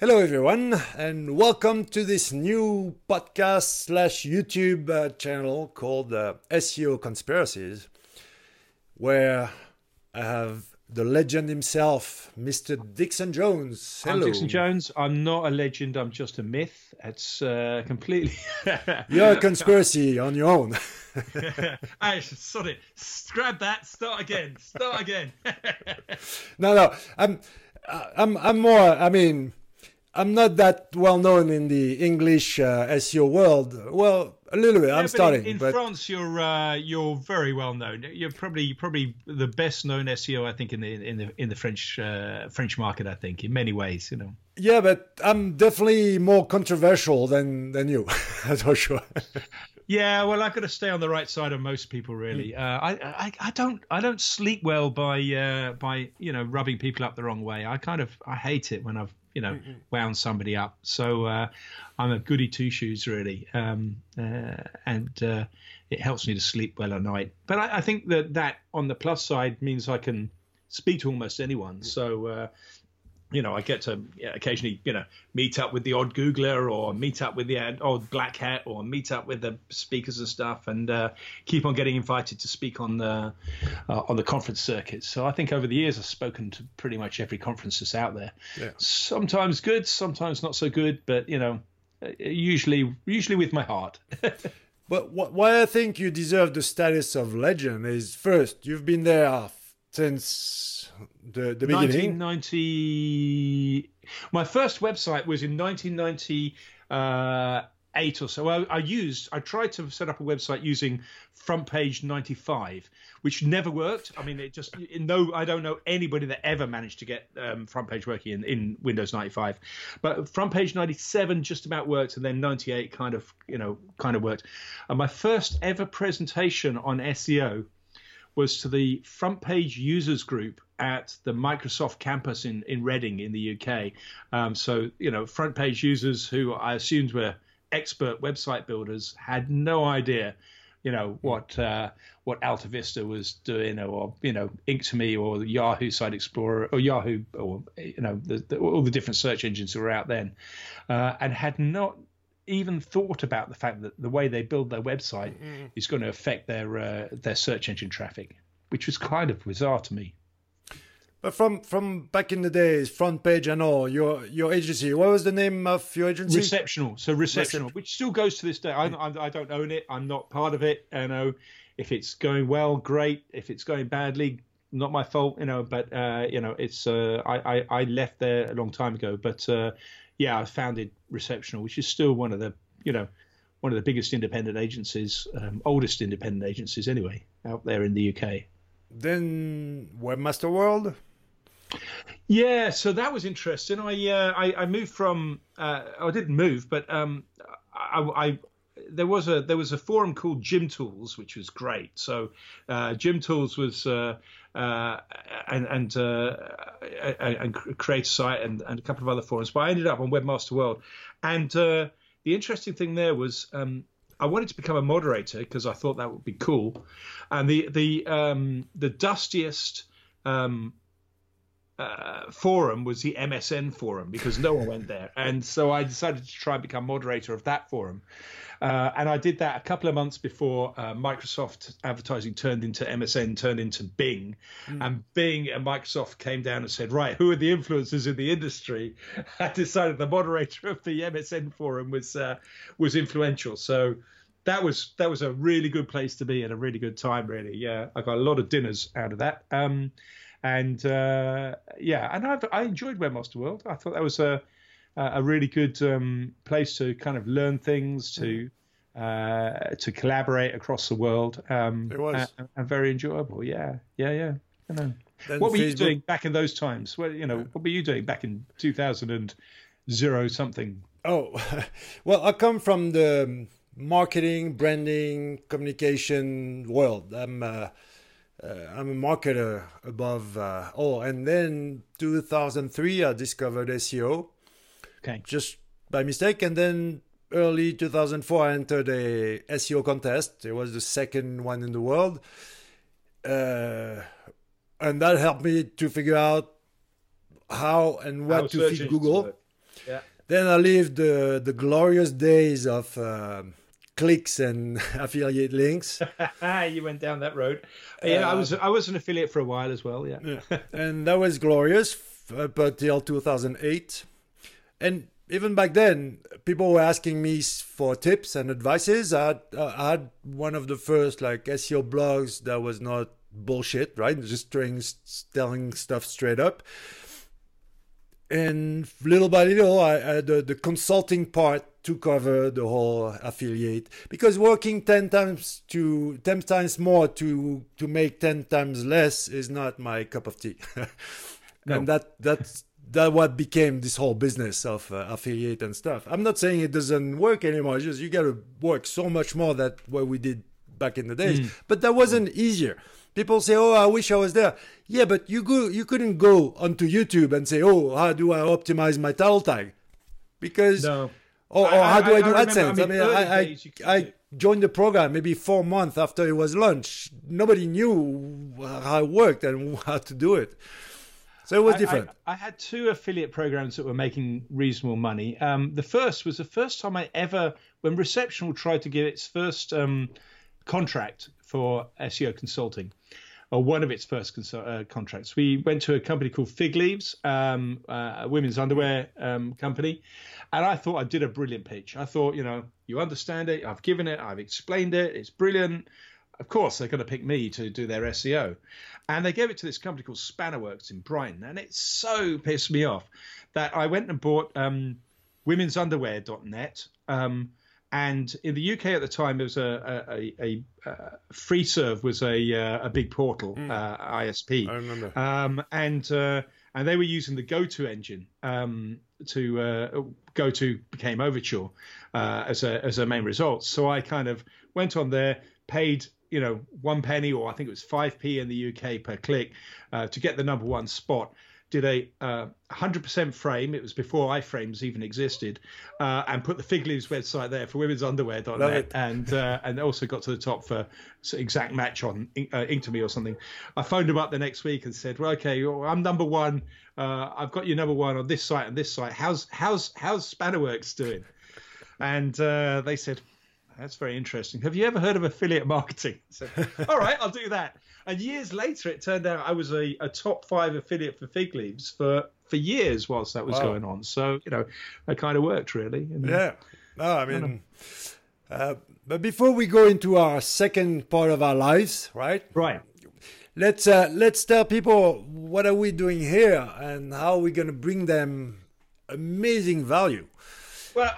Hello, everyone, and welcome to this new podcast slash YouTube uh, channel called uh, SEO Conspiracies, where I have the legend himself, Mr. Dixon Jones. Hello. I'm Dixon Jones. I'm not a legend. I'm just a myth. It's uh, completely. You're a conspiracy on your own. I sorry. Grab that. Start again. Start again. no, no. I'm, I'm, I'm more. I mean I'm not that well known in the English uh, SEO world. Well, a little bit. Yeah, I'm starting. In, in. France, you're uh, you're very well known. You're probably probably the best known SEO I think in the in the in the French uh, French market. I think in many ways, you know. Yeah, but I'm definitely more controversial than than you. That's for sure. Yeah, well, I've got to stay on the right side of most people, really. Mm. Uh, I, I, I don't, I don't sleep well by, uh, by, you know, rubbing people up the wrong way. I kind of, I hate it when I've you know, mm-hmm. wound somebody up. So uh, I'm a goody two shoes really, um, uh, and uh, it helps me to sleep well at night. But I, I, think that that on the plus side means I can speak to almost anyone. So uh, you know, I get to occasionally, you know, meet up with the odd Googler or meet up with the odd Black Hat or meet up with the speakers and stuff, and uh, keep on getting invited to speak on the uh, on the conference circuits. So I think over the years I've spoken to pretty much every conference that's out there. Yeah. Sometimes good, sometimes not so good, but you know, usually usually with my heart. but why I think you deserve the status of legend is first you've been there since the, the beginning? 1990. My first website was in 1998 or so. I, I, used, I tried to set up a website using Front Page 95, which never worked. I mean, it just no. I don't know anybody that ever managed to get um, Front Page working in, in Windows 95. But Front Page 97 just about worked, and then 98 kind of, you know, kind of worked. And my first ever presentation on SEO was to the front page users group at the Microsoft campus in, in Reading in the UK. Um, so, you know, front page users who I assumed were expert website builders had no idea, you know, what uh, what Alta Vista was doing or, you know, Inktomi or Yahoo Site Explorer or Yahoo or, you know, the, the, all the different search engines that were out then uh, and had not even thought about the fact that the way they build their website mm-hmm. is going to affect their uh, their search engine traffic, which was kind of bizarre to me. But from from back in the days, front page and all, your your agency. What was the name of your agency? Receptional. So receptional, Recep- which still goes to this day. I, I, I don't own it. I'm not part of it. You know, if it's going well, great. If it's going badly, not my fault. You know, but uh, you know, it's uh, I, I I left there a long time ago. But uh, yeah, I founded Receptional, which is still one of the you know one of the biggest independent agencies, um, oldest independent agencies anyway, out there in the UK. Then Webmaster World. Yeah, so that was interesting. I uh, I, I, moved from uh, I didn't move, but um, I, I, there was a there was a forum called Gym Tools, which was great. So uh, Gym Tools was uh, uh, and and, uh, and Cre8asite and, and a couple of other forums. But I ended up on Webmaster World, and uh, the interesting thing there was. Um, I wanted to become a moderator because I thought that would be cool, and the the um, the dustiest um, uh, forum was the MSN forum because no one went there, and so I decided to try and become moderator of that forum. Uh, and I did that a couple of months before uh, Microsoft advertising turned into MSN, turned into Bing. Mm. And Bing and Microsoft came down and said, right, who are the influencers in the industry? I decided the moderator of the MSN forum was uh, was influential. So that was that was a really good place to be at a really good time. Really, yeah, I got a lot of dinners out of that. Um, and uh, yeah, and I've, I enjoyed Webmaster World. I thought that was a a really good um, place to kind of learn things, to uh, to collaborate across the world. Um, it was and, and, very enjoyable. Yeah, yeah, yeah. You know. what were Facebook... you doing back in those times? Well, you know, what were you doing back in two thousand and zero something? Oh, well, I come from the marketing, branding, communication world. I'm uh, uh, I'm a marketer above uh, all. And then 2003, I discovered SEO Okay. Just by mistake. And then early 2004, I entered a SEO contest. It was the second one in the world. Uh, and that helped me to figure out how and what how to feed Google. Yeah. Then I lived the the glorious days of uh, clicks and affiliate links. you went down that road. Yeah, I was I was an affiliate for a while as well. Yeah, yeah. and that was glorious up until 2008. And even back then, people were asking me for tips and advices. I had, uh, I had one of the first like SEO blogs that was not bullshit, right? Just telling, telling stuff straight up. And little by little, I, I the, the consulting part to cover the whole affiliate because working 10 times to 10 times more to to make 10 times less is not my cup of tea no. and that that's that what became this whole business of uh, affiliate and stuff i'm not saying it doesn't work anymore it's just you got to work so much more that what we did back in the days mm. but that wasn't easier people say oh i wish i was there yeah but you go you couldn't go onto youtube and say oh how do i optimize my title tag because no or, or how do I, I, I do AdSense? I mean, I, I, I joined the program maybe four months after it was launched. Nobody knew how it worked and how to do it. So it was different. I, had two affiliate programs that were making reasonable money. Um, the first was the first time I ever, when Receptional tried to give its first um, contract for SEO consulting, or one of its first uh, contracts, we went to a company called Fig Leaves, um, uh, a women's underwear um, company, and I thought I did a brilliant pitch. I thought, you know, you understand it. I've given it. I've explained it. It's brilliant. Of course, they're going to pick me to do their SEO. And they gave it to this company called Spannerworks in Brighton. And it so pissed me off that I went and bought um, women'sunderwear.net. Um, and in the UK at the time, there was a, a, a, a FreeServe was a, uh, a big portal, mm. uh, ISP. I remember. Um, and uh, and they were using the GoTo engine um, to uh, GoTo became Overture uh, as a as a main result. So I kind of went on there, paid you know one penny or I think it was five p in the UK per click uh, to get the number one spot did a uh, 100% frame. It was before iframes even existed, uh, and put the Fig Leaves website there for women'sunderwear.net, and uh, and also got to the top for exact match on uh, Inktomi or something. I phoned them up the next week and said, "Well, okay, I'm number one. Uh, I've got you number one on this site and this site. How's how's how's Spannerworks doing?" And uh, they said, that's very interesting. Have you ever heard of affiliate marketing? So, all right, I'll do that. And years later, it turned out I was a, a top five affiliate for Fig Leaves for, for years whilst that was wow. going on. So, you know, that kind of worked really. And, yeah. No, I mean, uh, but before we go into our second part of our lives, right? Right. Let's uh, let's tell people what are we doing here and how are we going to bring them amazing value. Well,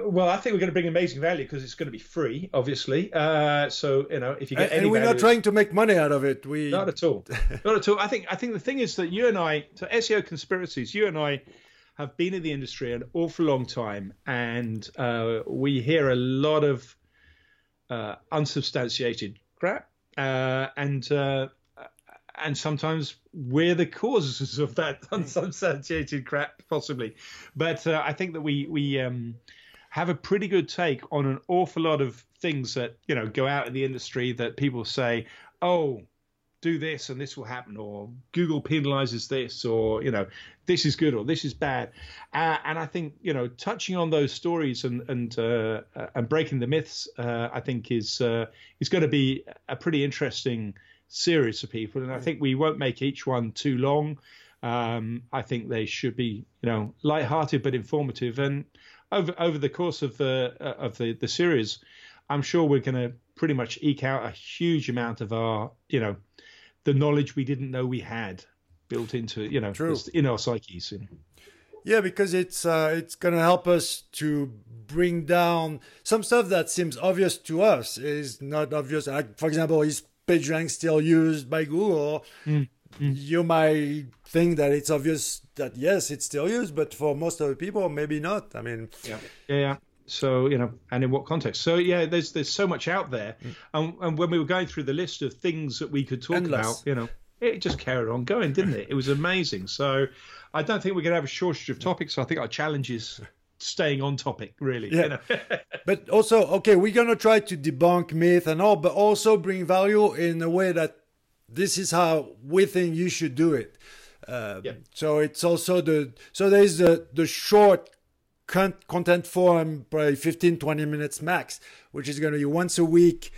well, I think we're going to bring amazing value because it's going to be free, obviously. Uh, so you know, if you get and, any, and we're value, not trying to make money out of it. We not at all, not at all. I think I think the thing is that you and I, so SEO conspiracies, you and I have been in the industry an awful long time, and uh, we hear a lot of uh, unsubstantiated crap, uh, and uh, and sometimes we're the causes of that unsubstantiated crap, possibly. But uh, I think that we we um, have a pretty good take on an awful lot of things that you know go out in the industry that people say, oh, do this and this will happen, or Google penalizes this, or you know this is good or this is bad, uh, and I think you know touching on those stories and and uh, and breaking the myths, uh, I think is uh, is going to be a pretty interesting series for people, and I think we won't make each one too long. Um, I think they should be, you know, light-hearted but informative, and over over the course of the uh, of the the series, I'm sure we're going to pretty much eke out a huge amount of our you know the knowledge we didn't know we had built into you know True. in our psyches. Yeah, because it's uh, it's going to help us to bring down some stuff that seems obvious to us is not obvious. Like, for example, is PageRank still used by Google? Mm. Mm. You might think that it's obvious that yes, it's still used, but for most of the people, maybe not. I mean, yeah, yeah. yeah. So you know, and in what context? So yeah, there's there's so much out there, mm. and, and when we were going through the list of things that we could talk Endless. about, you know, it just carried on going, didn't it? It was amazing. So I don't think we're going to have a shortage of topics. So I think our challenge is staying on topic, really. Yeah. You know? but also, okay, we're going to try to debunk myth and all, but also bring value in a way that this is how we think you should do it. Uh, yeah. So it's also the so there's the the short content form, probably 15, 20 minutes max, which is going to be once a week.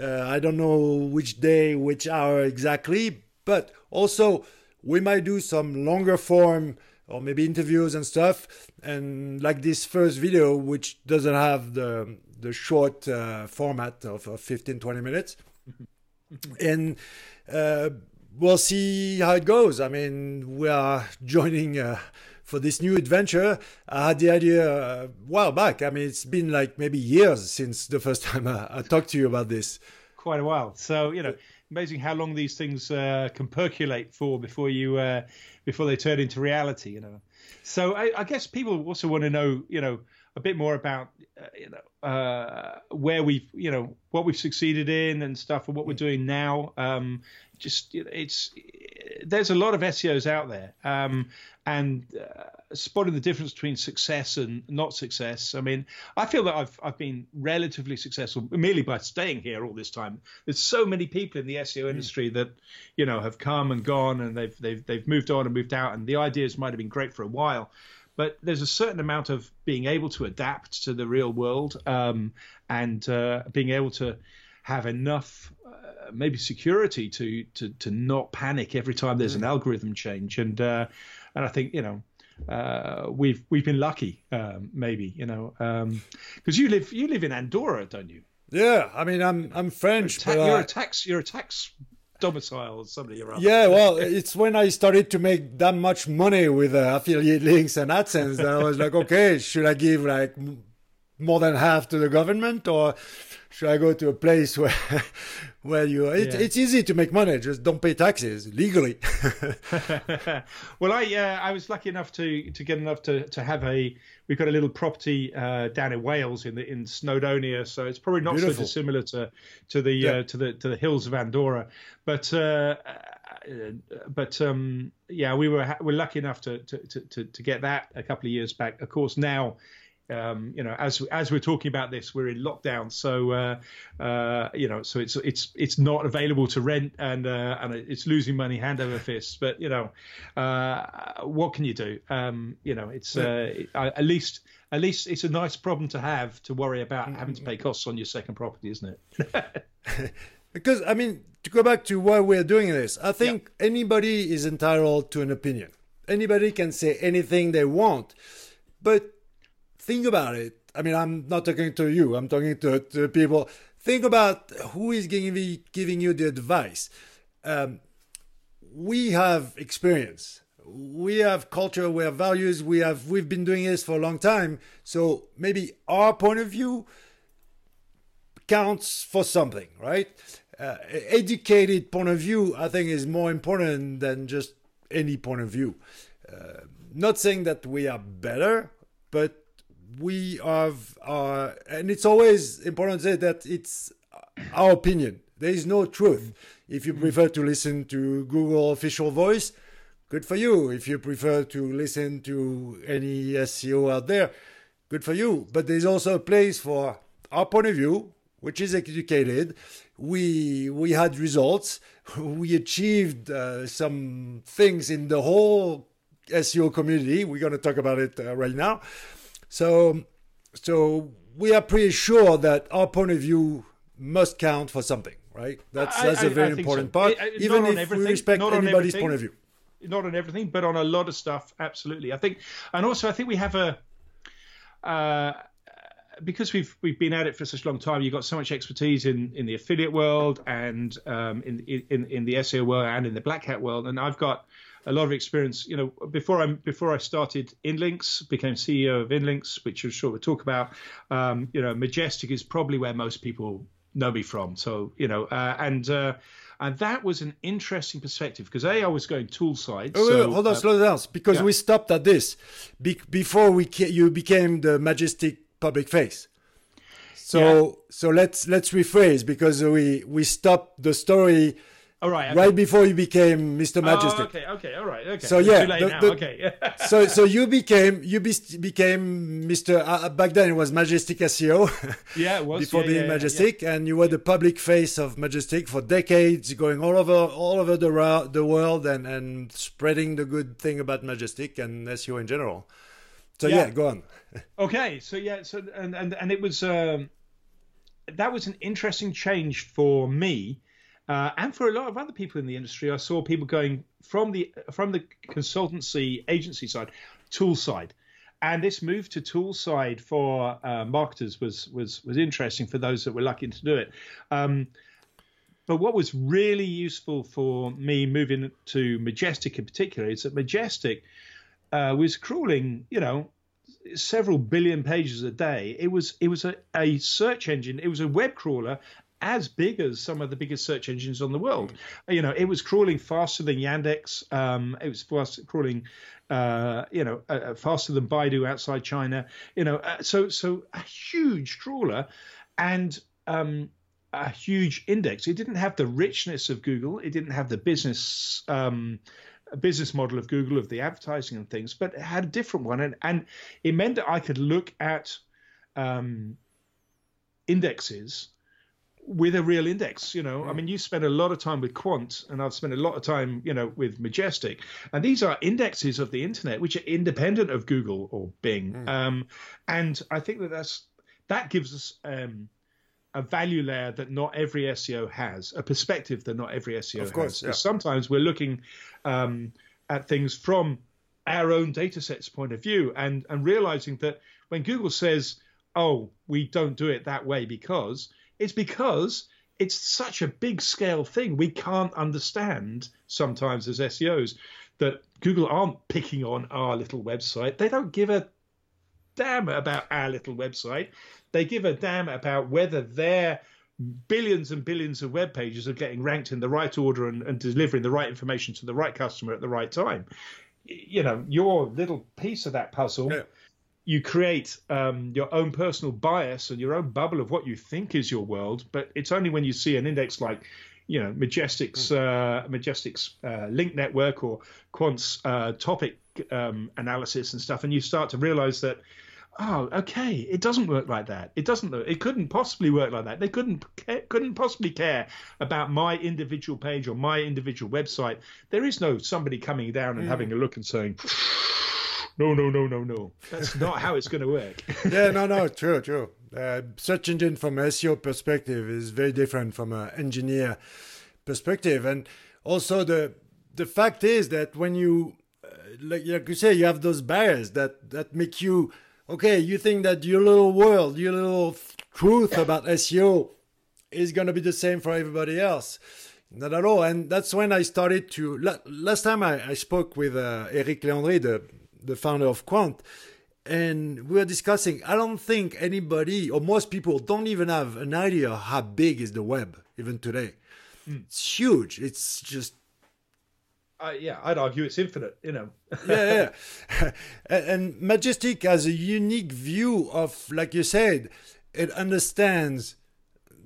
Uh, I don't know which day, which hour exactly, but also we might do some longer form or maybe interviews and stuff. And like this first video, which doesn't have the the short uh, format of, of 15, 20 minutes. and uh, we'll see how it goes. I mean, we are joining uh, for this new adventure. I had the idea a while back. I mean, it's been like maybe years since the first time I, I talked to you about this. Quite a while. So, you know, amazing how long these things uh, can percolate for before you uh, before they turn into reality. You know. So I, I guess people also want to know, you know, a bit more about uh, you know uh, where we've you know what we've succeeded in and stuff and what we're doing now. Um, just it's there's a lot of SEOs out there, um, and uh, spotting the difference between success and not success. I mean, I feel that I've I've been relatively successful merely by staying here all this time. There's so many people in the SEO mm. industry that you know have come and gone, and they've they've they've moved on and moved out, and the ideas might have been great for a while but there's a certain amount of being able to adapt to the real world um, and uh, being able to have enough maybe security to, to to not panic every time there's an mm. algorithm change and uh, and I think you know uh, we've we've been lucky, um, maybe you know, because um, you live you live in Andorra, don't you? Yeah, I mean, I'm I'm French. You're a, ta- you're a tax you're a tax domicile or something around. Yeah, well, it's when I started to make that much money with uh, affiliate links and AdSense that I was like, okay, should I give like more than half to the government or should I go to a place where where you it, yeah. it's easy to make money just don't pay taxes legally well i uh, i was lucky enough to to get enough to to have a we've got a little property uh, down in wales in the in snowdonia so it's probably not Beautiful. so dissimilar to to the yeah. uh, to the to the hills of andorra but uh, uh, but um, yeah, we were we're lucky enough to, to to to get that a couple of years back. Of course, now um, you know, as as we're talking about this, we're in lockdown, so uh, uh, you know, so it's it's it's not available to rent, and uh, and it's losing money hand over fist. But you know, uh, what can you do? Um, you know, it's uh, at least at least it's a nice problem to have to worry about mm-hmm. having to pay costs on your second property, isn't it? because I mean, to go back to why we're doing this, I think yeah. anybody is entitled to an opinion. Anybody can say anything they want, but think about it. I mean, I'm not talking to you. I'm talking to, to people. Think about who is giving giving you the advice. Um, we have experience. We have culture. We have values. We have. We've been doing this for a long time. So maybe our point of view counts for something, right? Uh, educated point of view, I think, is more important than just any point of view. Uh, not saying that we are better, but we have, uh, and it's always important to say that it's our opinion. There is no truth. If you prefer to listen to Google official voice, good for you. If you prefer to listen to any SEO out there, good for you. But there's also a place for our point of view, which is educated. We we had results. We achieved uh, some things in the whole SEO community. We're going to talk about it uh, right now. So, so we are pretty sure that our point of view must count for something, right? That's that's I, a very important so. part, it, even if we respect anybody's point of view. Not on everything, but on a lot of stuff, absolutely. I think, and also I think we have a. Uh, because we've we've been at it for such a long time, you've got so much expertise in, in the affiliate world and um, in, in in the SEO world and in the black hat world, and I've got a lot of experience. You know, before I before I started Inlinks, became CEO of Inlinks, which I'm sure we'll talk about. Um, you know, Majestic is probably where most people know me from. So you know, uh, and uh, and that was an interesting perspective because a I was going tool side. Oh, so, hold on, uh, slow down, because yeah. we stopped at this Be- before we you became the Majestic public face. So yeah. so let's let's rephrase because we we stopped the story all right. Okay. Right before you became Mr. Majestic. Oh, okay. Okay. All right. Okay. So yeah. The, the, okay. so so you became you be, became Mr. Uh, back then it was Majestic SEO. Yeah, it was before yeah, being yeah, Majestic, yeah. and you were the public face of Majestic for decades, going all over all over the the world and and spreading the good thing about Majestic and SEO in general. So yeah, go on. okay, so yeah, so and and and it was um, that was an interesting change for me. Uh, and for a lot of other people in the industry, I saw people going from the from the consultancy agency side, tool side, and this move to tool side for uh, marketers was was was interesting for those that were lucky to do it. Um, but what was really useful for me moving to Majestic in particular is that Majestic uh, was crawling, you know, several billion pages a day. It was it was a, a search engine. It was a web crawler as big as some of the biggest search engines on the world. Mm. You know, it was crawling faster than Yandex. Um, it was fast, crawling, uh, you know, uh, uh, faster than Baidu outside China. You know, uh, so so a huge crawler, and um, a huge index. It didn't have the richness of Google. It didn't have the business um, business model of Google of the advertising and things, but it had a different one, and and it meant that I could look at um, indexes with a real index you know mm. i mean you spend a lot of time with Qwant and i've spent a lot of time you know with majestic and these are indexes of the internet which are independent of google or bing mm. um, and i think that that's that gives us um, a value layer that not every SEO has, a perspective that not every SEO of course, has. Yeah. Sometimes we're looking um, at things from our own data sets point of view and, and realizing that when Google says, oh, we don't do it that way because, it's because it's such a big scale thing. We can't understand sometimes as SEOs that Google aren't picking on our little website. They don't give a damn about our little website. They give a damn about whether their billions and billions of web pages are getting ranked in the right order and, and delivering the right information to the right customer at the right time. You know, your little piece of that puzzle. Yeah. You create um, your own personal bias and your own bubble of what you think is your world, but it's only when you see an index like you know Majestic's hmm. uh, Majestic's uh, link network or Qwant's uh, topic um, analysis and stuff, and you start to realize that oh, okay, it doesn't work like that. It doesn't. It couldn't possibly work like that. They couldn't couldn't possibly care about my individual page or my individual website. There is no somebody coming down and mm. having a look and saying. No, no, no, no, no. That's not how it's going to work. yeah, no, no, true, true. Uh, search engine from SEO perspective is very different from an engineer perspective, and also the the fact is that when you, uh, like, like you say, you have those barriers that that make you okay, you think that your little world, your little truth about SEO is going to be the same for everybody else. Not at all. And that's when I started to. Last time I, I spoke with uh, Eric Leandri, the, the founder of Qwant, and we were discussing. I don't think anybody or most people don't even have an idea how big is the web even today. Mm. It's huge. It's just uh, yeah, I'd argue it's infinite. You know. yeah, yeah. and Majestic has a unique view of, like you said, it understands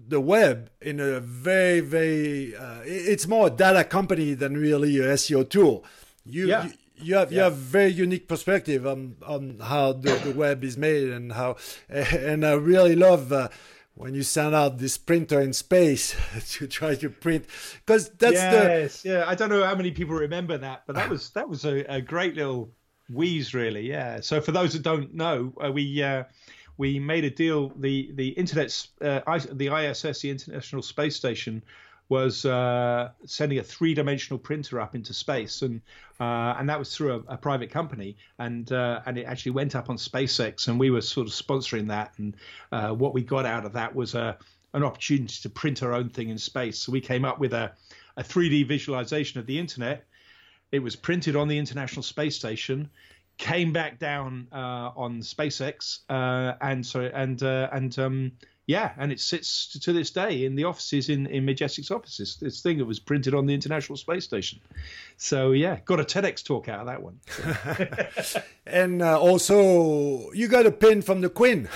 the web in a very, very. Uh, it's more a data company than really a SEO tool. You, yeah. you you have yeah. you have very unique perspective on on how the, the web is made and how and I really love uh, when you send out this printer in space to try to print because that's yes, the yeah i don't know how many people remember that but that was that was a, a great little wheeze really yeah so for those that don't know uh, we uh, we made a deal the the internet uh, the iss the international space station was uh, sending a three-dimensional printer up into space, and uh, and that was through a, a private company, and uh, and it actually went up on SpaceX, and we were sort of sponsoring that, and uh, what we got out of that was a an opportunity to print our own thing in space. So we came up with a a 3D visualization of the internet. It was printed on the International Space Station, came back down uh, on SpaceX, uh, and so and and um, yeah, and it sits to this day in the offices in, in Majestic's offices. This thing that was printed on the International Space Station. So yeah, got a TEDx talk out of that one. and uh, also, you got a pin from the Queen,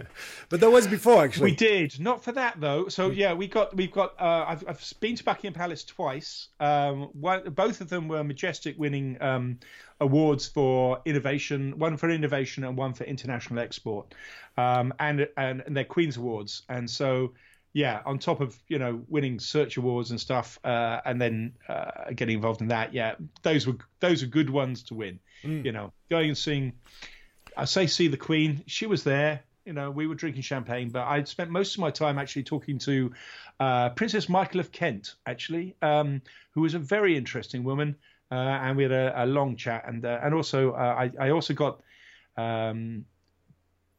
but that was before actually. We did not for that though. So yeah, we got we've got. Uh, I've, I've been to Buckingham Palace twice. Um, one, both of them were Majestic winning um, awards for innovation, one for innovation and one for international export, um, and, and and they're Queen's awards. And so, yeah, on top of you know winning search awards and stuff, uh, and then uh, getting involved in that, yeah, those were those are good ones to win. Mm. You know, going and seeing. I say see the Queen. She was there. You know, we were drinking champagne, but I spent most of my time actually talking to uh, Princess Michael of Kent, actually, um, who was a very interesting woman, uh, and we had a, a long chat. And uh, and also, uh, I, I also got um,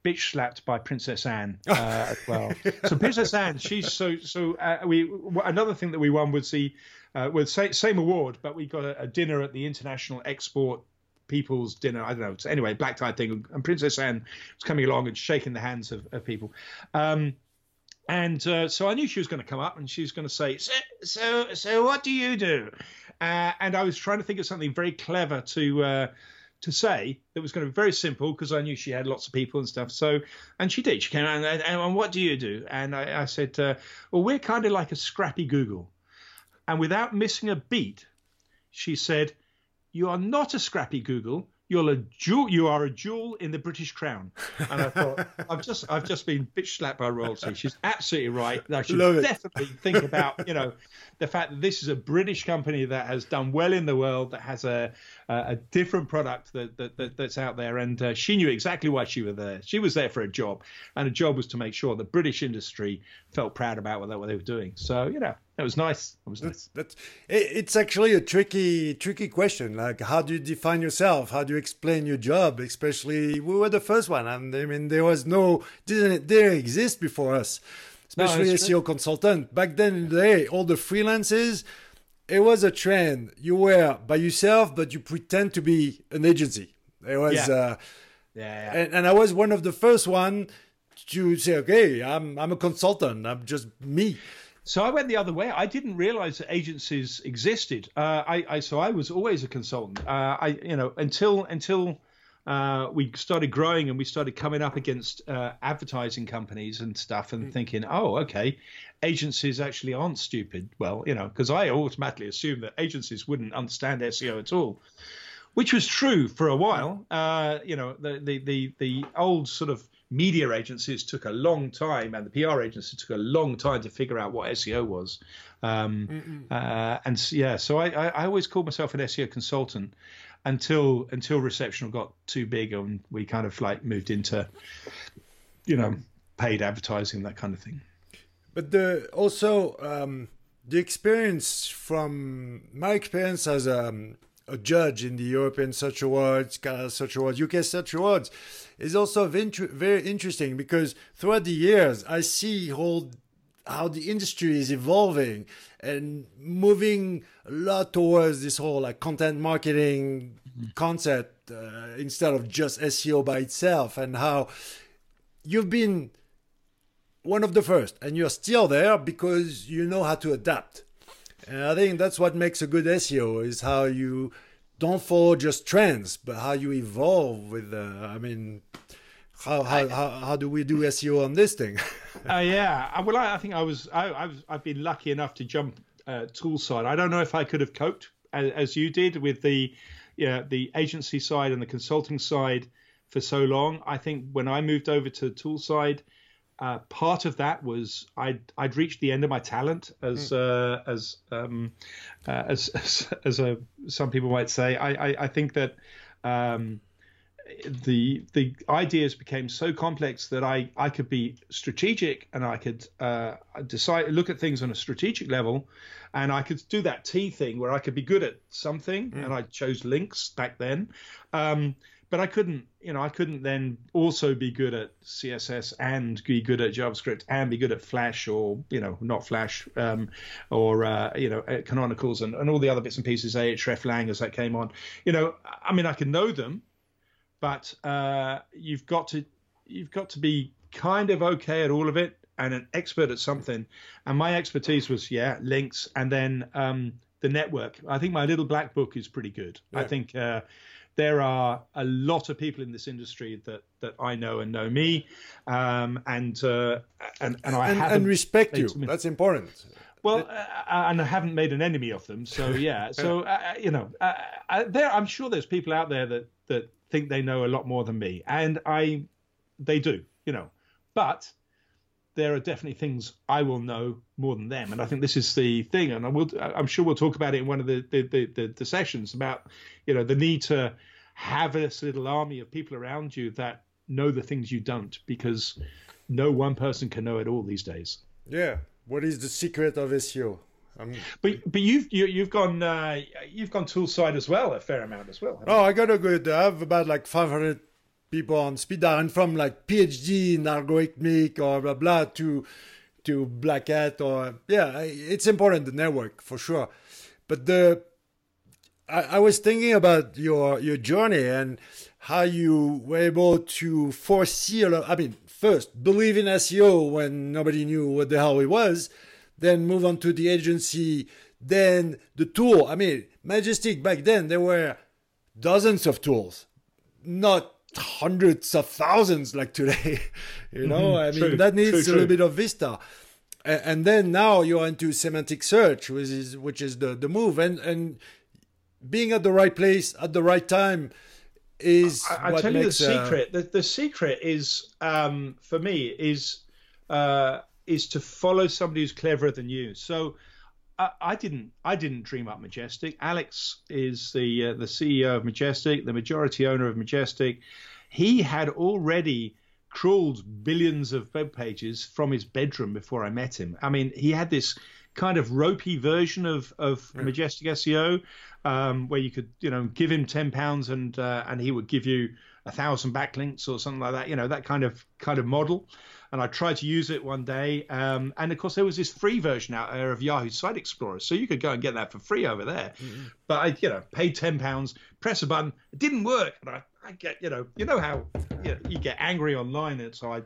bitch slapped by Princess Anne uh, as well. so Princess Anne, she's so so. Uh, we another thing that we won was the uh, with same, same award, but we got a, a, dinner at the International Export People's Dinner. I don't know. So anyway, black tie thing, and Princess Anne was coming along and shaking the hands of, of people. Um, and uh, so I knew she was going to come up and she was going to say, "So, so, so, what do you do?" Uh, and I was trying to think of something very clever to uh, to say that was going to be very simple because I knew she had lots of people and stuff. So, and she did. She came out and, and, what do you do? And I, I said, uh, well, we're kind of like a scrappy Google. And without missing a beat, she said, you are not a scrappy Google. You're a jewel. You are a jewel in the British Crown. And I thought, I've just, I've just been bitch slapped by royalty. She's absolutely right. I should definitely think about, you know, the fact that this is a British company that has done well in the world, that has a, a different product that, that, that that's out there. And uh, she knew exactly why she was there. She was there for a job, and a job was to make sure the British industry felt proud about what they, what they were doing. So you know, it was nice. It was nice. That's, it's actually a tricky, tricky question. Like, how do you define yourself? How do you explain your job? Especially, we were the first one, and I mean, there was no didn't didn't exist before us, especially no, SEO true. consultant. Back then in the day, all the freelancers it was a trend. You were by yourself, but you pretend to be an agency. It was, yeah. Uh, yeah, yeah. And, and, I was one of the first one to say, okay, I'm I'm a consultant. I'm just me. So I went the other way. I didn't realize that agencies existed. Uh, I, I so I was always a consultant. Uh, I you know until until uh, we started growing and we started coming up against uh, advertising companies and stuff and mm. thinking, oh, okay, agencies actually aren't stupid. Well, you know, because I automatically assumed that agencies wouldn't understand SEO at all, which was true for a while. Uh, you know, the, the, the, the old sort of media agencies took a long time and the PR agencies took a long time to figure out what SEO was. Um, uh, and yeah, so I, I, I always called myself an SEO consultant until until receptional got too big and we kind of like moved into you know paid advertising that kind of thing. But the also um, the experience from my experience as a, um, a judge in the European Search Awards, Canada Search Awards, UK Search Awards is also very interesting because throughout the years I see how how the industry is evolving and moving a lot towards this whole like content marketing mm-hmm. concept uh, instead of just SEO by itself, and how you've been one of the first, and you're still there because you know how to adapt. And I think that's what makes a good SEO is how you don't follow just trends, but how you evolve with. Uh, I mean, how how, how how do we do SEO on this thing? uh, yeah, well, I, I, think I was I, I was I've been lucky enough to jump uh, tool side. I don't know if I could have coped as, as you did with the yeah the agency side and the consulting side for so long. I think when I moved over to tool side, uh, part of that was I'd I'd reached the end of my talent as mm. uh, as, um, uh, as as as a some people might say. I I, I think that. Um, the the ideas became so complex that I, I could be strategic and I could uh, decide look at things on a strategic level, and I could do that T thing where I could be good at something, mm. and I chose links back then, um, but I couldn't you know I couldn't then also be good at CSS and be good at JavaScript and be good at Flash or you know not Flash um, or uh, you know canonicals and, and all the other bits and pieces hreflang as that came on. You know I mean I can know them but uh, you've got to you've got to be kind of okay at all of it and an expert at something. And my expertise was yeah links and then um, the network. I think my little black book is pretty good. Yeah. I think. Uh, there are a lot of people in this industry that, that I know and know me, um, and, uh, and and I and, and respect you. That's important. Well, uh, and I haven't made an enemy of them, so yeah. So uh, you know, uh, there I'm sure there's people out there that that think they know a lot more than me, and I, they do, you know, but there are definitely things I will know more than them, and I think this is the thing, and I will, I'm sure we'll talk about it in one of the the, the, the, the sessions about, you know, the need to have this little army of people around you that know the things you don't because no one person can know it all these days. Yeah. What is the secret of SEO? Um, but but you've you, have you have gone uh, you've gone tool side as well a fair amount as well. Oh, I got a good. I have about like 500 people on speed dial, and from like PhD in algorithmic or blah blah to to Black Hat or yeah, it's important the network for sure. But the I, I was thinking about your your journey and how you were able to foresee a lot. I mean, first believe in SEO when nobody knew what the hell it was, then move on to the agency, then the tool. I mean, Majestic back then there were dozens of tools, not hundreds of thousands like today. you know, mm-hmm. I mean, true, that needs true, a little bit of Vista. And, and then now you're into semantic search, which is which is the, the move, and and being at the right place at the right time is. I, I tell you the secret. The, the secret is um, for me is uh, is to follow somebody who's cleverer than you. So. I, didn't. I didn't dream up Majestic. Alex is the uh, the CEO of Majestic, the majority owner of Majestic. He had already crawled billions of web pages from his bedroom before I met him. I mean, he had this kind of ropey version of of yeah. Majestic SEO, um, where you could you know give him ten pounds and uh, and he would give you a thousand backlinks or something like that. You know that kind of kind of model. And I tried to use it one day, um, and of course there was this free version out there of Yahoo Site Explorer, so you could go and get that for free over there. Mm-hmm. But I, you know, paid ten pounds, press a button, it didn't work, and I, I get, you know, you know how you, know, you get angry online, and so I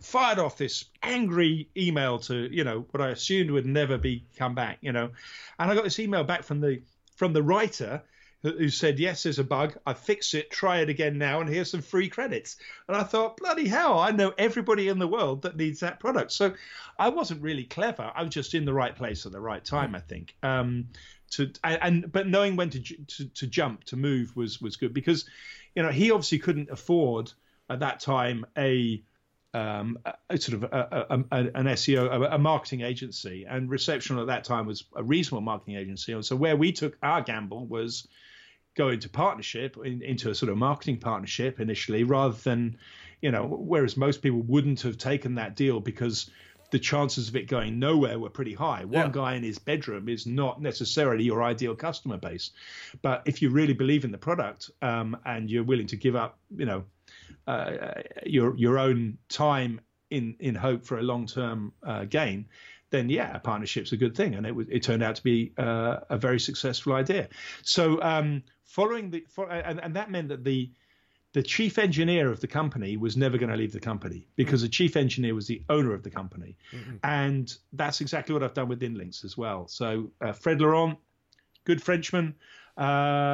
fired off this angry email to, you know, what I assumed would never be come back, you know, and I got this email back from the from the writer who said, Yes, there's a bug. I fixed it. Try it again now, and here's some free credits. And I thought, Bloody hell, I know everybody in the world that needs that product. So I wasn't really clever. I was just in the right place at the right time, I think. Um, to and but knowing when to, to to jump to move was was good because you know he obviously couldn't afford at that time a um, a, sort of a, a, an SEO, a, marketing agency, and Reception at that time was a reasonable marketing agency. And so where we took our gamble was go into partnership, in, into a sort of marketing partnership initially, rather than, you know, whereas most people wouldn't have taken that deal because the chances of it going nowhere were pretty high. One yeah. guy in his bedroom is not necessarily your ideal customer base, but if you really believe in the product um, and you're willing to give up, you know, uh, your your own time in in hope for a long term uh, gain, then yeah, a partnership's a good thing, and it it turned out to be uh, a very successful idea. So um, following the for, and, and that meant that the the chief engineer of the company was never going to leave the company because the chief engineer was the owner of the company, mm-hmm. and that's exactly what I've done with Inlinks as well. So uh, Fred Laurent, good Frenchman. Uh,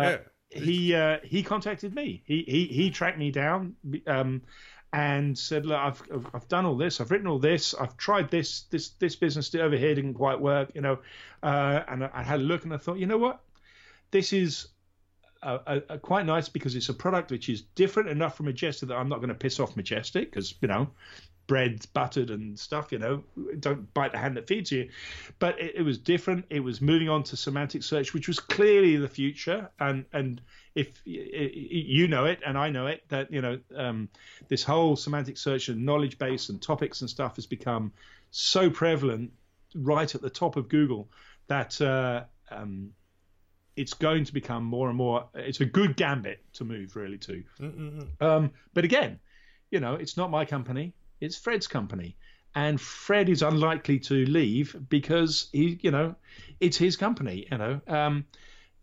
yeah he uh, he contacted me. He he he tracked me down um, and said, "Look, I've I've done all this. I've written all this. I've tried this this this business over here didn't quite work, you know." Uh, and I, I, had a look and I thought, you know what, this is. A, a, a quite nice because it's a product which is different enough from Majestic that I'm not going to piss off Majestic because you know bread buttered and stuff you know don't bite the hand that feeds you. But it, it, was different. It was moving on to semantic search which was clearly the future. And and if you know it and i know it that you know um, this whole semantic search and knowledge base and topics and stuff has become so prevalent right at the top of google that uh, um, it's going to become more and more it's a good gambit to move really to. Um, but again you know it's not my company it's Fred's company. And Fred is unlikely to leave because he, you know, it's his company. You know, um,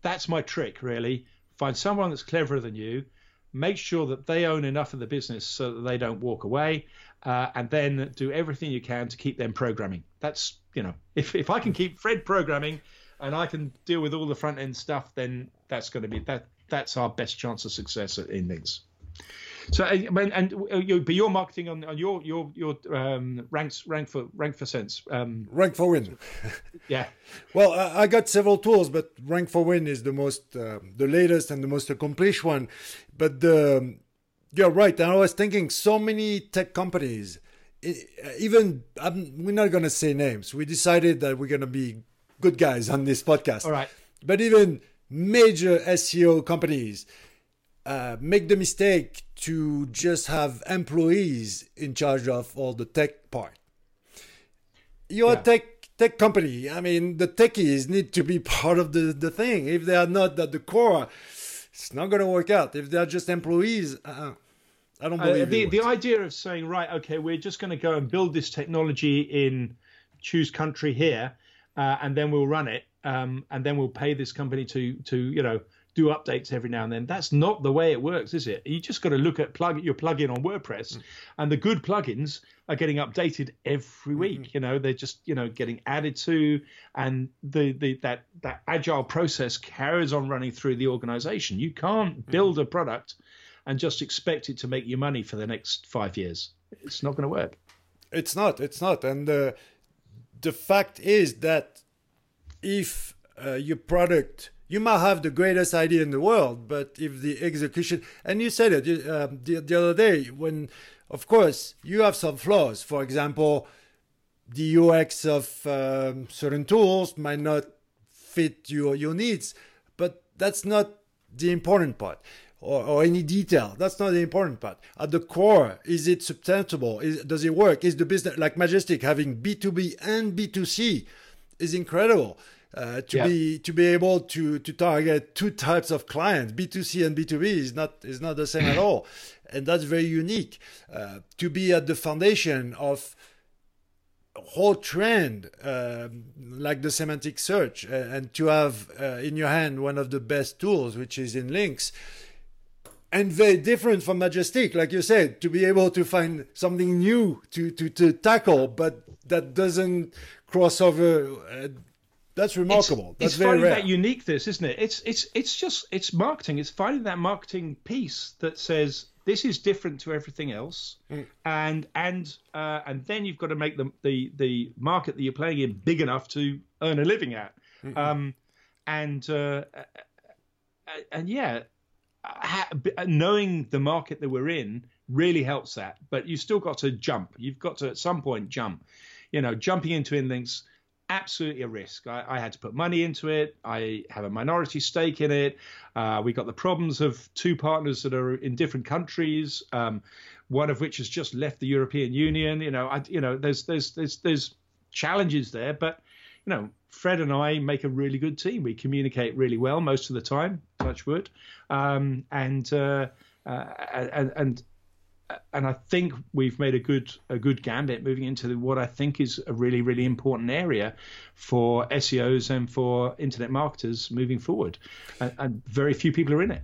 that's my trick really. Find someone that's cleverer than you, make sure that they own enough of the business so that they don't walk away, uh, and then do everything you can to keep them programming. That's you know, if if I can keep Fred programming, and I can deal with all the front end stuff, then that's going to be that. That's our best chance of success at Inlinks. So and, and uh, you, but you're marketing on, on your your your um, ranks rank for rank for sense um, Rank4Win. yeah. Well, I, I, got several tools, but Rank4Win is the most uh, the latest and the most accomplished one. But the you're right. And I was thinking, so many tech companies, even I'm, we're not going to say names. We decided that we're going to be good guys on this podcast. All right. But even major SEO companies uh, make the mistake to just have employees in charge of all the tech part. You're yeah. a tech tech company. I mean, the techies need to be part of the, the thing. If they are not at the core, it's not going to work out. If they're just employees, uh, I don't believe uh, the the idea of saying right, okay, we're just going to go and build this technology in choose country here, uh, and then we'll run it, um, and then we'll pay this company to to you know do updates every now and then. That's not the way it works, is it? You just got to look at plug your plugin on WordPress, mm. and the good plugins are getting updated every week. Mm-hmm. You know, they're just you know getting added to, and the the that that agile process carries on running through the organization. You can't mm-hmm. build a product and just expect it to make you money for the next five years. It's not going to work. It's not. It's not. And uh, the fact is that if uh, your product you might have the greatest idea in the world, but if the execution, and you said it uh, the, the other day, when, of course, you have some flaws. For example, the UX of um, certain tools might not fit your, your needs, but that's not the important part. Or, or, any detail. That's not the important part. At the core, is it substantial? Is, does it work? Is the business like Majestic having B2B and B2C is incredible uh, to yeah. be to be able to to target two types of clients. B2c and b2b is not is not the same at all. And that's very unique. Uh, to be at the foundation of a whole trend uh, like the semantic search uh, and to have uh, in your hand one of the best tools which is Inlinks and very different from majestic like you said to be able to find something new to to, to tackle but that doesn't cross over uh, that's remarkable. It's, That's it's very finding rare. that uniqueness, isn't it? It's it's it's just it's marketing. It's finding that marketing piece that says this is different to everything else, mm. and and uh, and then you've got to make the, the the market that you're playing in big enough to earn a living at, mm-hmm. um, and uh, and yeah, knowing the market that we're in really helps that. But you still got to jump. You've got to at some point jump. You know, jumping into Inlinks absolutely a risk. I, I, had to put money into it. I have a minority stake in it. Uh, we got the problems of two partners that are in different countries, um, one of which has just left the European Union. You know, I, you know, there's there's there's there's challenges there, but you know, Fred and I make a really good team. We communicate really well most of the time. Touch wood, um, and, uh, uh, and and and I think we've made a good a good gambit moving into what I think is a really really important area for SEOs and for internet marketers moving forward, and, and very few people are in it.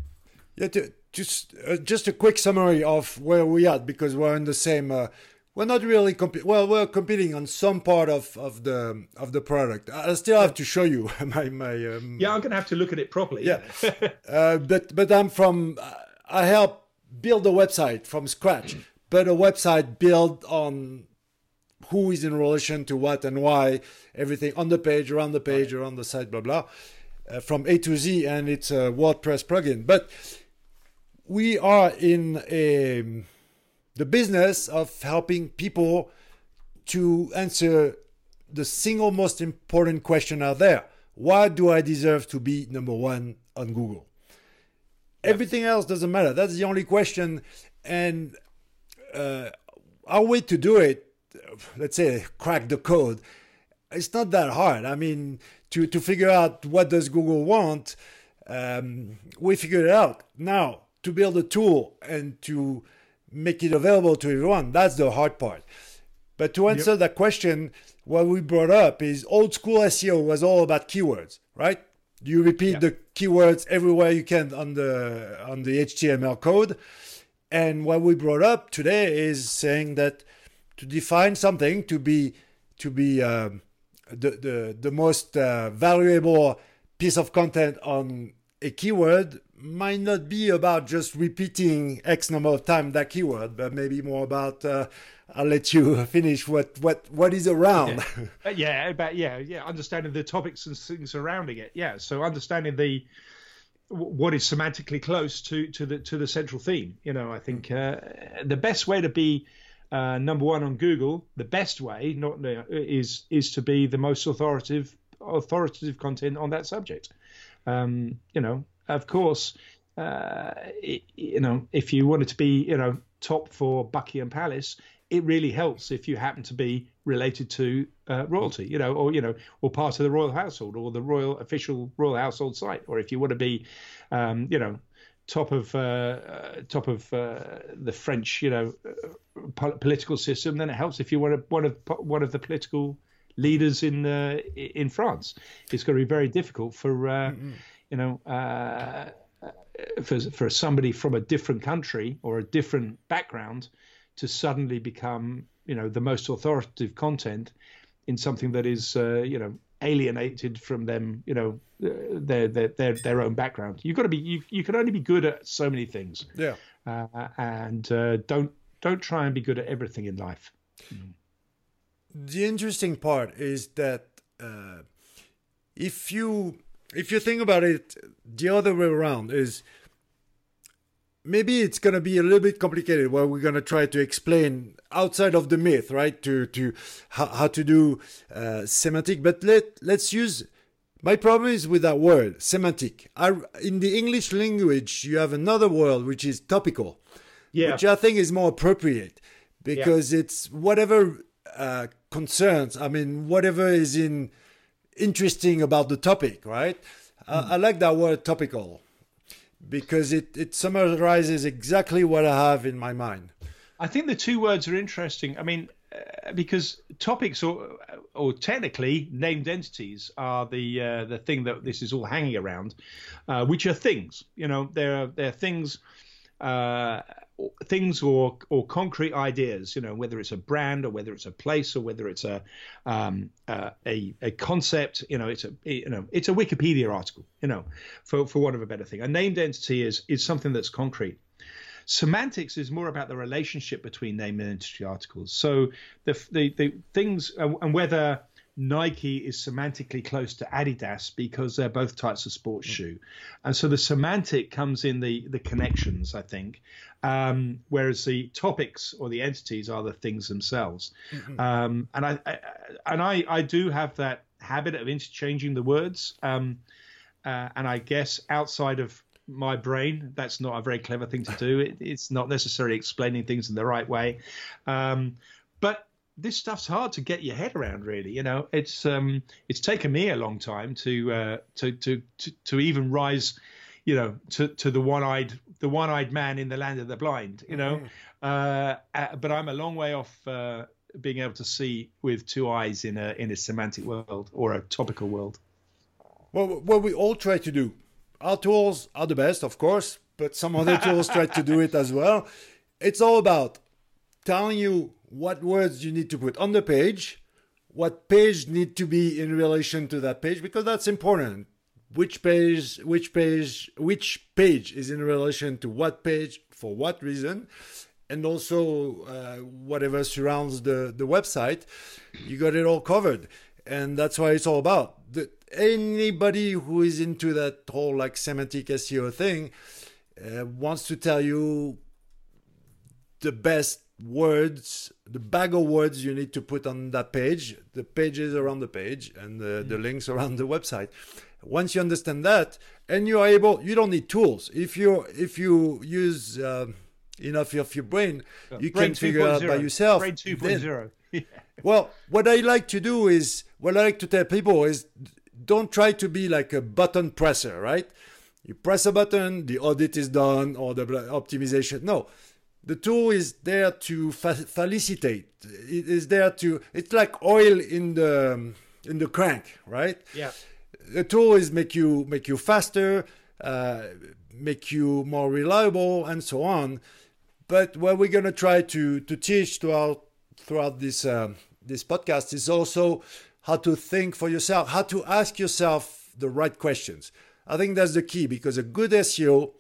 Yeah, to, just uh, just a quick summary of where we are because we're in the same. Uh, we're not really competing. Well, we're competing on some part of, of the of the product. I still have to show you my my. Um, yeah, I'm gonna have to look at it properly. Yeah, uh, but but I'm from. I help build a website from scratch, but a website built on who is in relation to what and why, everything on the page, around the page, around the site, blah blah, uh, from A to Z, and it's a WordPress plugin. But we are in a the business of helping people to answer the single most important question out there: Why do I deserve to be number one on Google? Everything else doesn't matter. That's the only question. And uh, our way to do it, let's say, crack the code, it's not that hard. I mean, to, to figure out what does Google want, um, we figured it out. Now, to build a tool and to make it available to everyone, that's the hard part. But to answer yep. that question, what we brought up is old school SEO was all about keywords, right? You repeat yeah. the keywords everywhere you can on the on the HTML code. And what we brought up today is saying that to define something to be to be um, the, the the most uh, valuable piece of content on a keyword might not be about just repeating X number of times that keyword, but maybe more about uh, I'll let you finish what what what is around. Yeah, uh, yeah about yeah, yeah, understanding the topics and things surrounding it. Yeah, so understanding the what is semantically close to to the to the central theme. You know, I think uh, the best way to be uh, number one on Google, the best way, not uh, is is to be the most authoritative authoritative content on that subject. Um, you know, of course, uh, it, you know, if you wanted to be, you know, top for Buckingham Palace, it really helps if you happen to be related to uh, royalty, you know, or you know, or part of the royal household or the royal official royal household site, or if you want to be, um, you know, top of uh, uh, top of uh, the French, you know, po- political system, then it helps if you're one of one of one of the political leaders in uh, in France. It's going to be very difficult for mm-hmm. You know for for somebody from a different country or a different background to suddenly become you know the most authoritative content in something that is uh, you know alienated from them you know their their their, their own background. You've got to be you, you can only be good at so many things. Yeah. Uh, and uh, don't don't try and be good at everything in life. The interesting part is that uh, if you if you think about it the other way around is maybe it's going to be a little bit complicated where we're going to try to explain outside of the myth right to to how, how to do uh, semantic but let let's use my problem is with that word semantic I, in the english language you have another word which is topical yeah. which i think is more appropriate because yeah. it's whatever uh, concerns i mean whatever is in interesting about the topic right mm. I, I like that word topical because it, it summarizes exactly what I have in my mind. I think the two words are interesting. I mean, uh, because topics or or technically named entities are the uh, the thing that this is all hanging around, uh, which are things. You know, they're they're things uh, things or or concrete ideas. You know, whether it's a brand or whether it's a place or whether it's a um, uh, a a concept. You know, it's a you know it's a Wikipedia article. You know, for for want of a better thing, a named entity is is something that's concrete. Semantics is more about the relationship between name and entity articles. So the the, the things and whether Nike is semantically close to Adidas because they're both types of sports mm. shoe, and so the semantic comes in the the connections, I think, um, whereas the topics or the entities are the things themselves. Mm-hmm. Um, and I, I, and I I do have that habit of interchanging the words, um, uh, and I guess outside of my brain, that's not a very clever thing to do. It, it's not necessarily explaining things in the right way, um, but this stuff's hard to get your head around really you know it's um it's taken me a long time to uh to to to, to even rise you know to to the one-eyed the one-eyed man in the land of the blind you know mm-hmm. uh, uh, but i'm a long way off uh, being able to see with two eyes in a in a semantic world or a topical world well what we all try to do our tools are the best of course but some other tools try to do it as well it's all about telling you what words you need to put on the page, what page need to be in relation to that page, because that's important. Which page, which page, which page is in relation to what page for what reason, and also uh, whatever surrounds the the website, you got it all covered, and that's what it's all about. The, anybody who is into that whole like semantic SEO thing uh, wants to tell you the best words, the bag of words you need to put on that page, the pages around the page, and the, the mm. links around the website. Once you understand that, and you are able, you don't need tools. If you if you use uh, enough of your brain, you brain can figure out by yourself. Brain 2.0. well, what I like to do is, what I like to tell people is, don't try to be like a button presser, right? You press a button, the audit is done, or the optimization. No, the tool is there to facilitate. It is there to. It's like oil in the in the crank, right? Yeah. The tool is make you make you faster, uh, make you more reliable, and so on. But what we're gonna try to to teach throughout throughout this uh, this podcast is also how to think for yourself, how to ask yourself the right questions. I think that's the key because a good SEO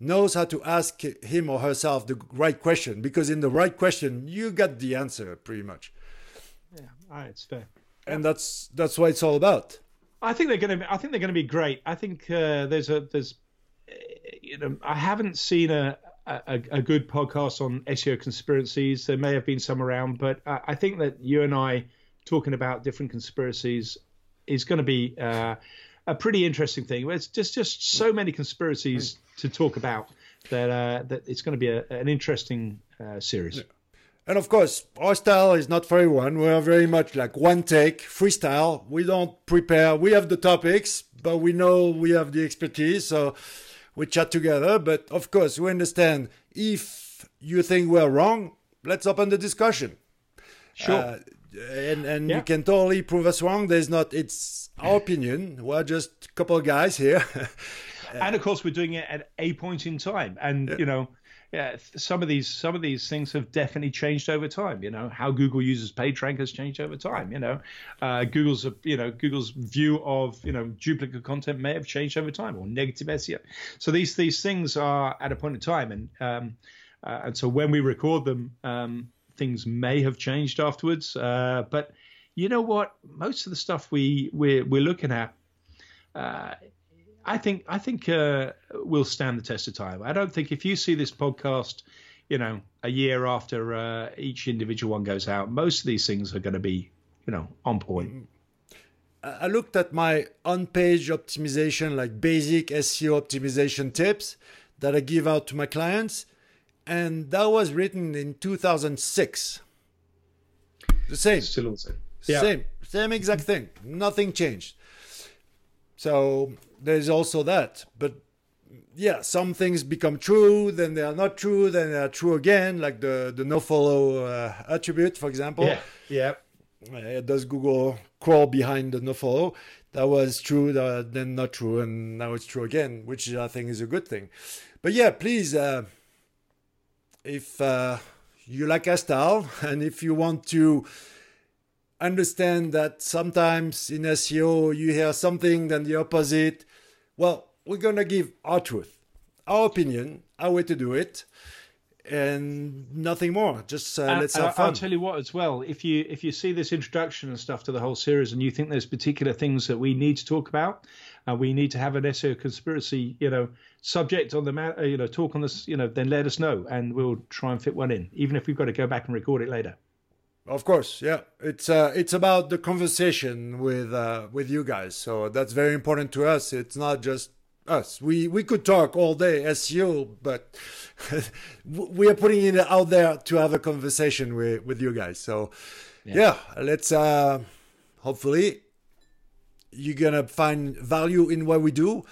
knows how to ask him or herself the right question because in the right question you got the answer pretty much yeah all right it's fair and that's that's what it's all about i think they're going to i think they're going to be great i think uh, there's a there's you know i haven't seen a, a, a good podcast on seo conspiracies there may have been some around but I, I think that you and i talking about different conspiracies is going to be uh, a pretty interesting thing. It's just just so many conspiracies to talk about that uh, that it's going to be a, an interesting uh, series. Yeah. And of course, our style is not for everyone. We are very much like one take, freestyle. We don't prepare. We have the topics, but we know we have the expertise, so we chat together. But of course, we understand if you think we're wrong, let's open the discussion. Sure. Uh, and and yeah. you can totally prove us wrong. There's not. It's our opinion. We're just a couple of guys here. and of course, we're doing it at a point in time, and yeah. you know yeah, some of these some of these things have definitely changed over time. You know how Google uses PageRank has changed over time. You know, uh, Google's you know Google's view of you know duplicate content may have changed over time or negative SEO. So these these things are at a point in time, and um, uh, and so when we record them, um, things may have changed afterwards. Uh, but you know what? Most of the stuff we we're, we're looking at uh, I think I think uh, will stand the test of time. I don't think if you see this podcast, you know, a year after uh, each individual one goes out, most of these things are going to be, you know, on point. I looked at my on-page optimization, like basic SEO optimization tips that I give out to my clients, and that was written in 2006. The same, still the same, yeah. same, same exact thing. Nothing changed. So there's also that. But yeah, some things become true, then they are not true, then they are true again, like the the no follow uh, attribute, for example. Yeah. Yeah. Uh, does Google crawl behind the no follow? That was true, uh, then not true, and now it's true again, which I think is a good thing. But yeah, please, uh, if uh, you like our style and if you want to understand that sometimes in SEO you hear something, then the opposite, well, we're going to give our truth, our opinion, our way to do it, and nothing more. Just uh, let's have fun. I'll tell you what, as well, if you if you see this introduction and stuff to the whole series, and you think there's particular things that we need to talk about, and we need to have an SEO conspiracy, you know, subject on the matter, you know, talk on this, you know, then let us know, and we'll try and fit one in, even if we've got to go back and record it later. Of course, yeah. It's uh, it's about the conversation with uh, with you guys. So that's very important to us. It's not just us. We we could talk all day SEO, but we are putting it out there to have a conversation with with you guys. So yeah, yeah let's uh, hopefully you're gonna find value in what we do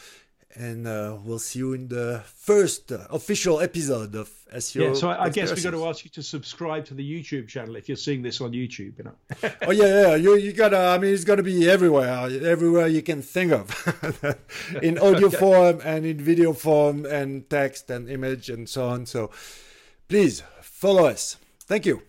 and uh, we'll see you in the first official episode of SEO. Yeah, so I, I guess we got to ask you to subscribe to the YouTube channel if you're seeing this on YouTube. You know. oh yeah, yeah. You you gotta. I mean, it's gonna be everywhere, everywhere you can think of, in audio form and in video form and text and image and so on. So, please follow us. Thank you.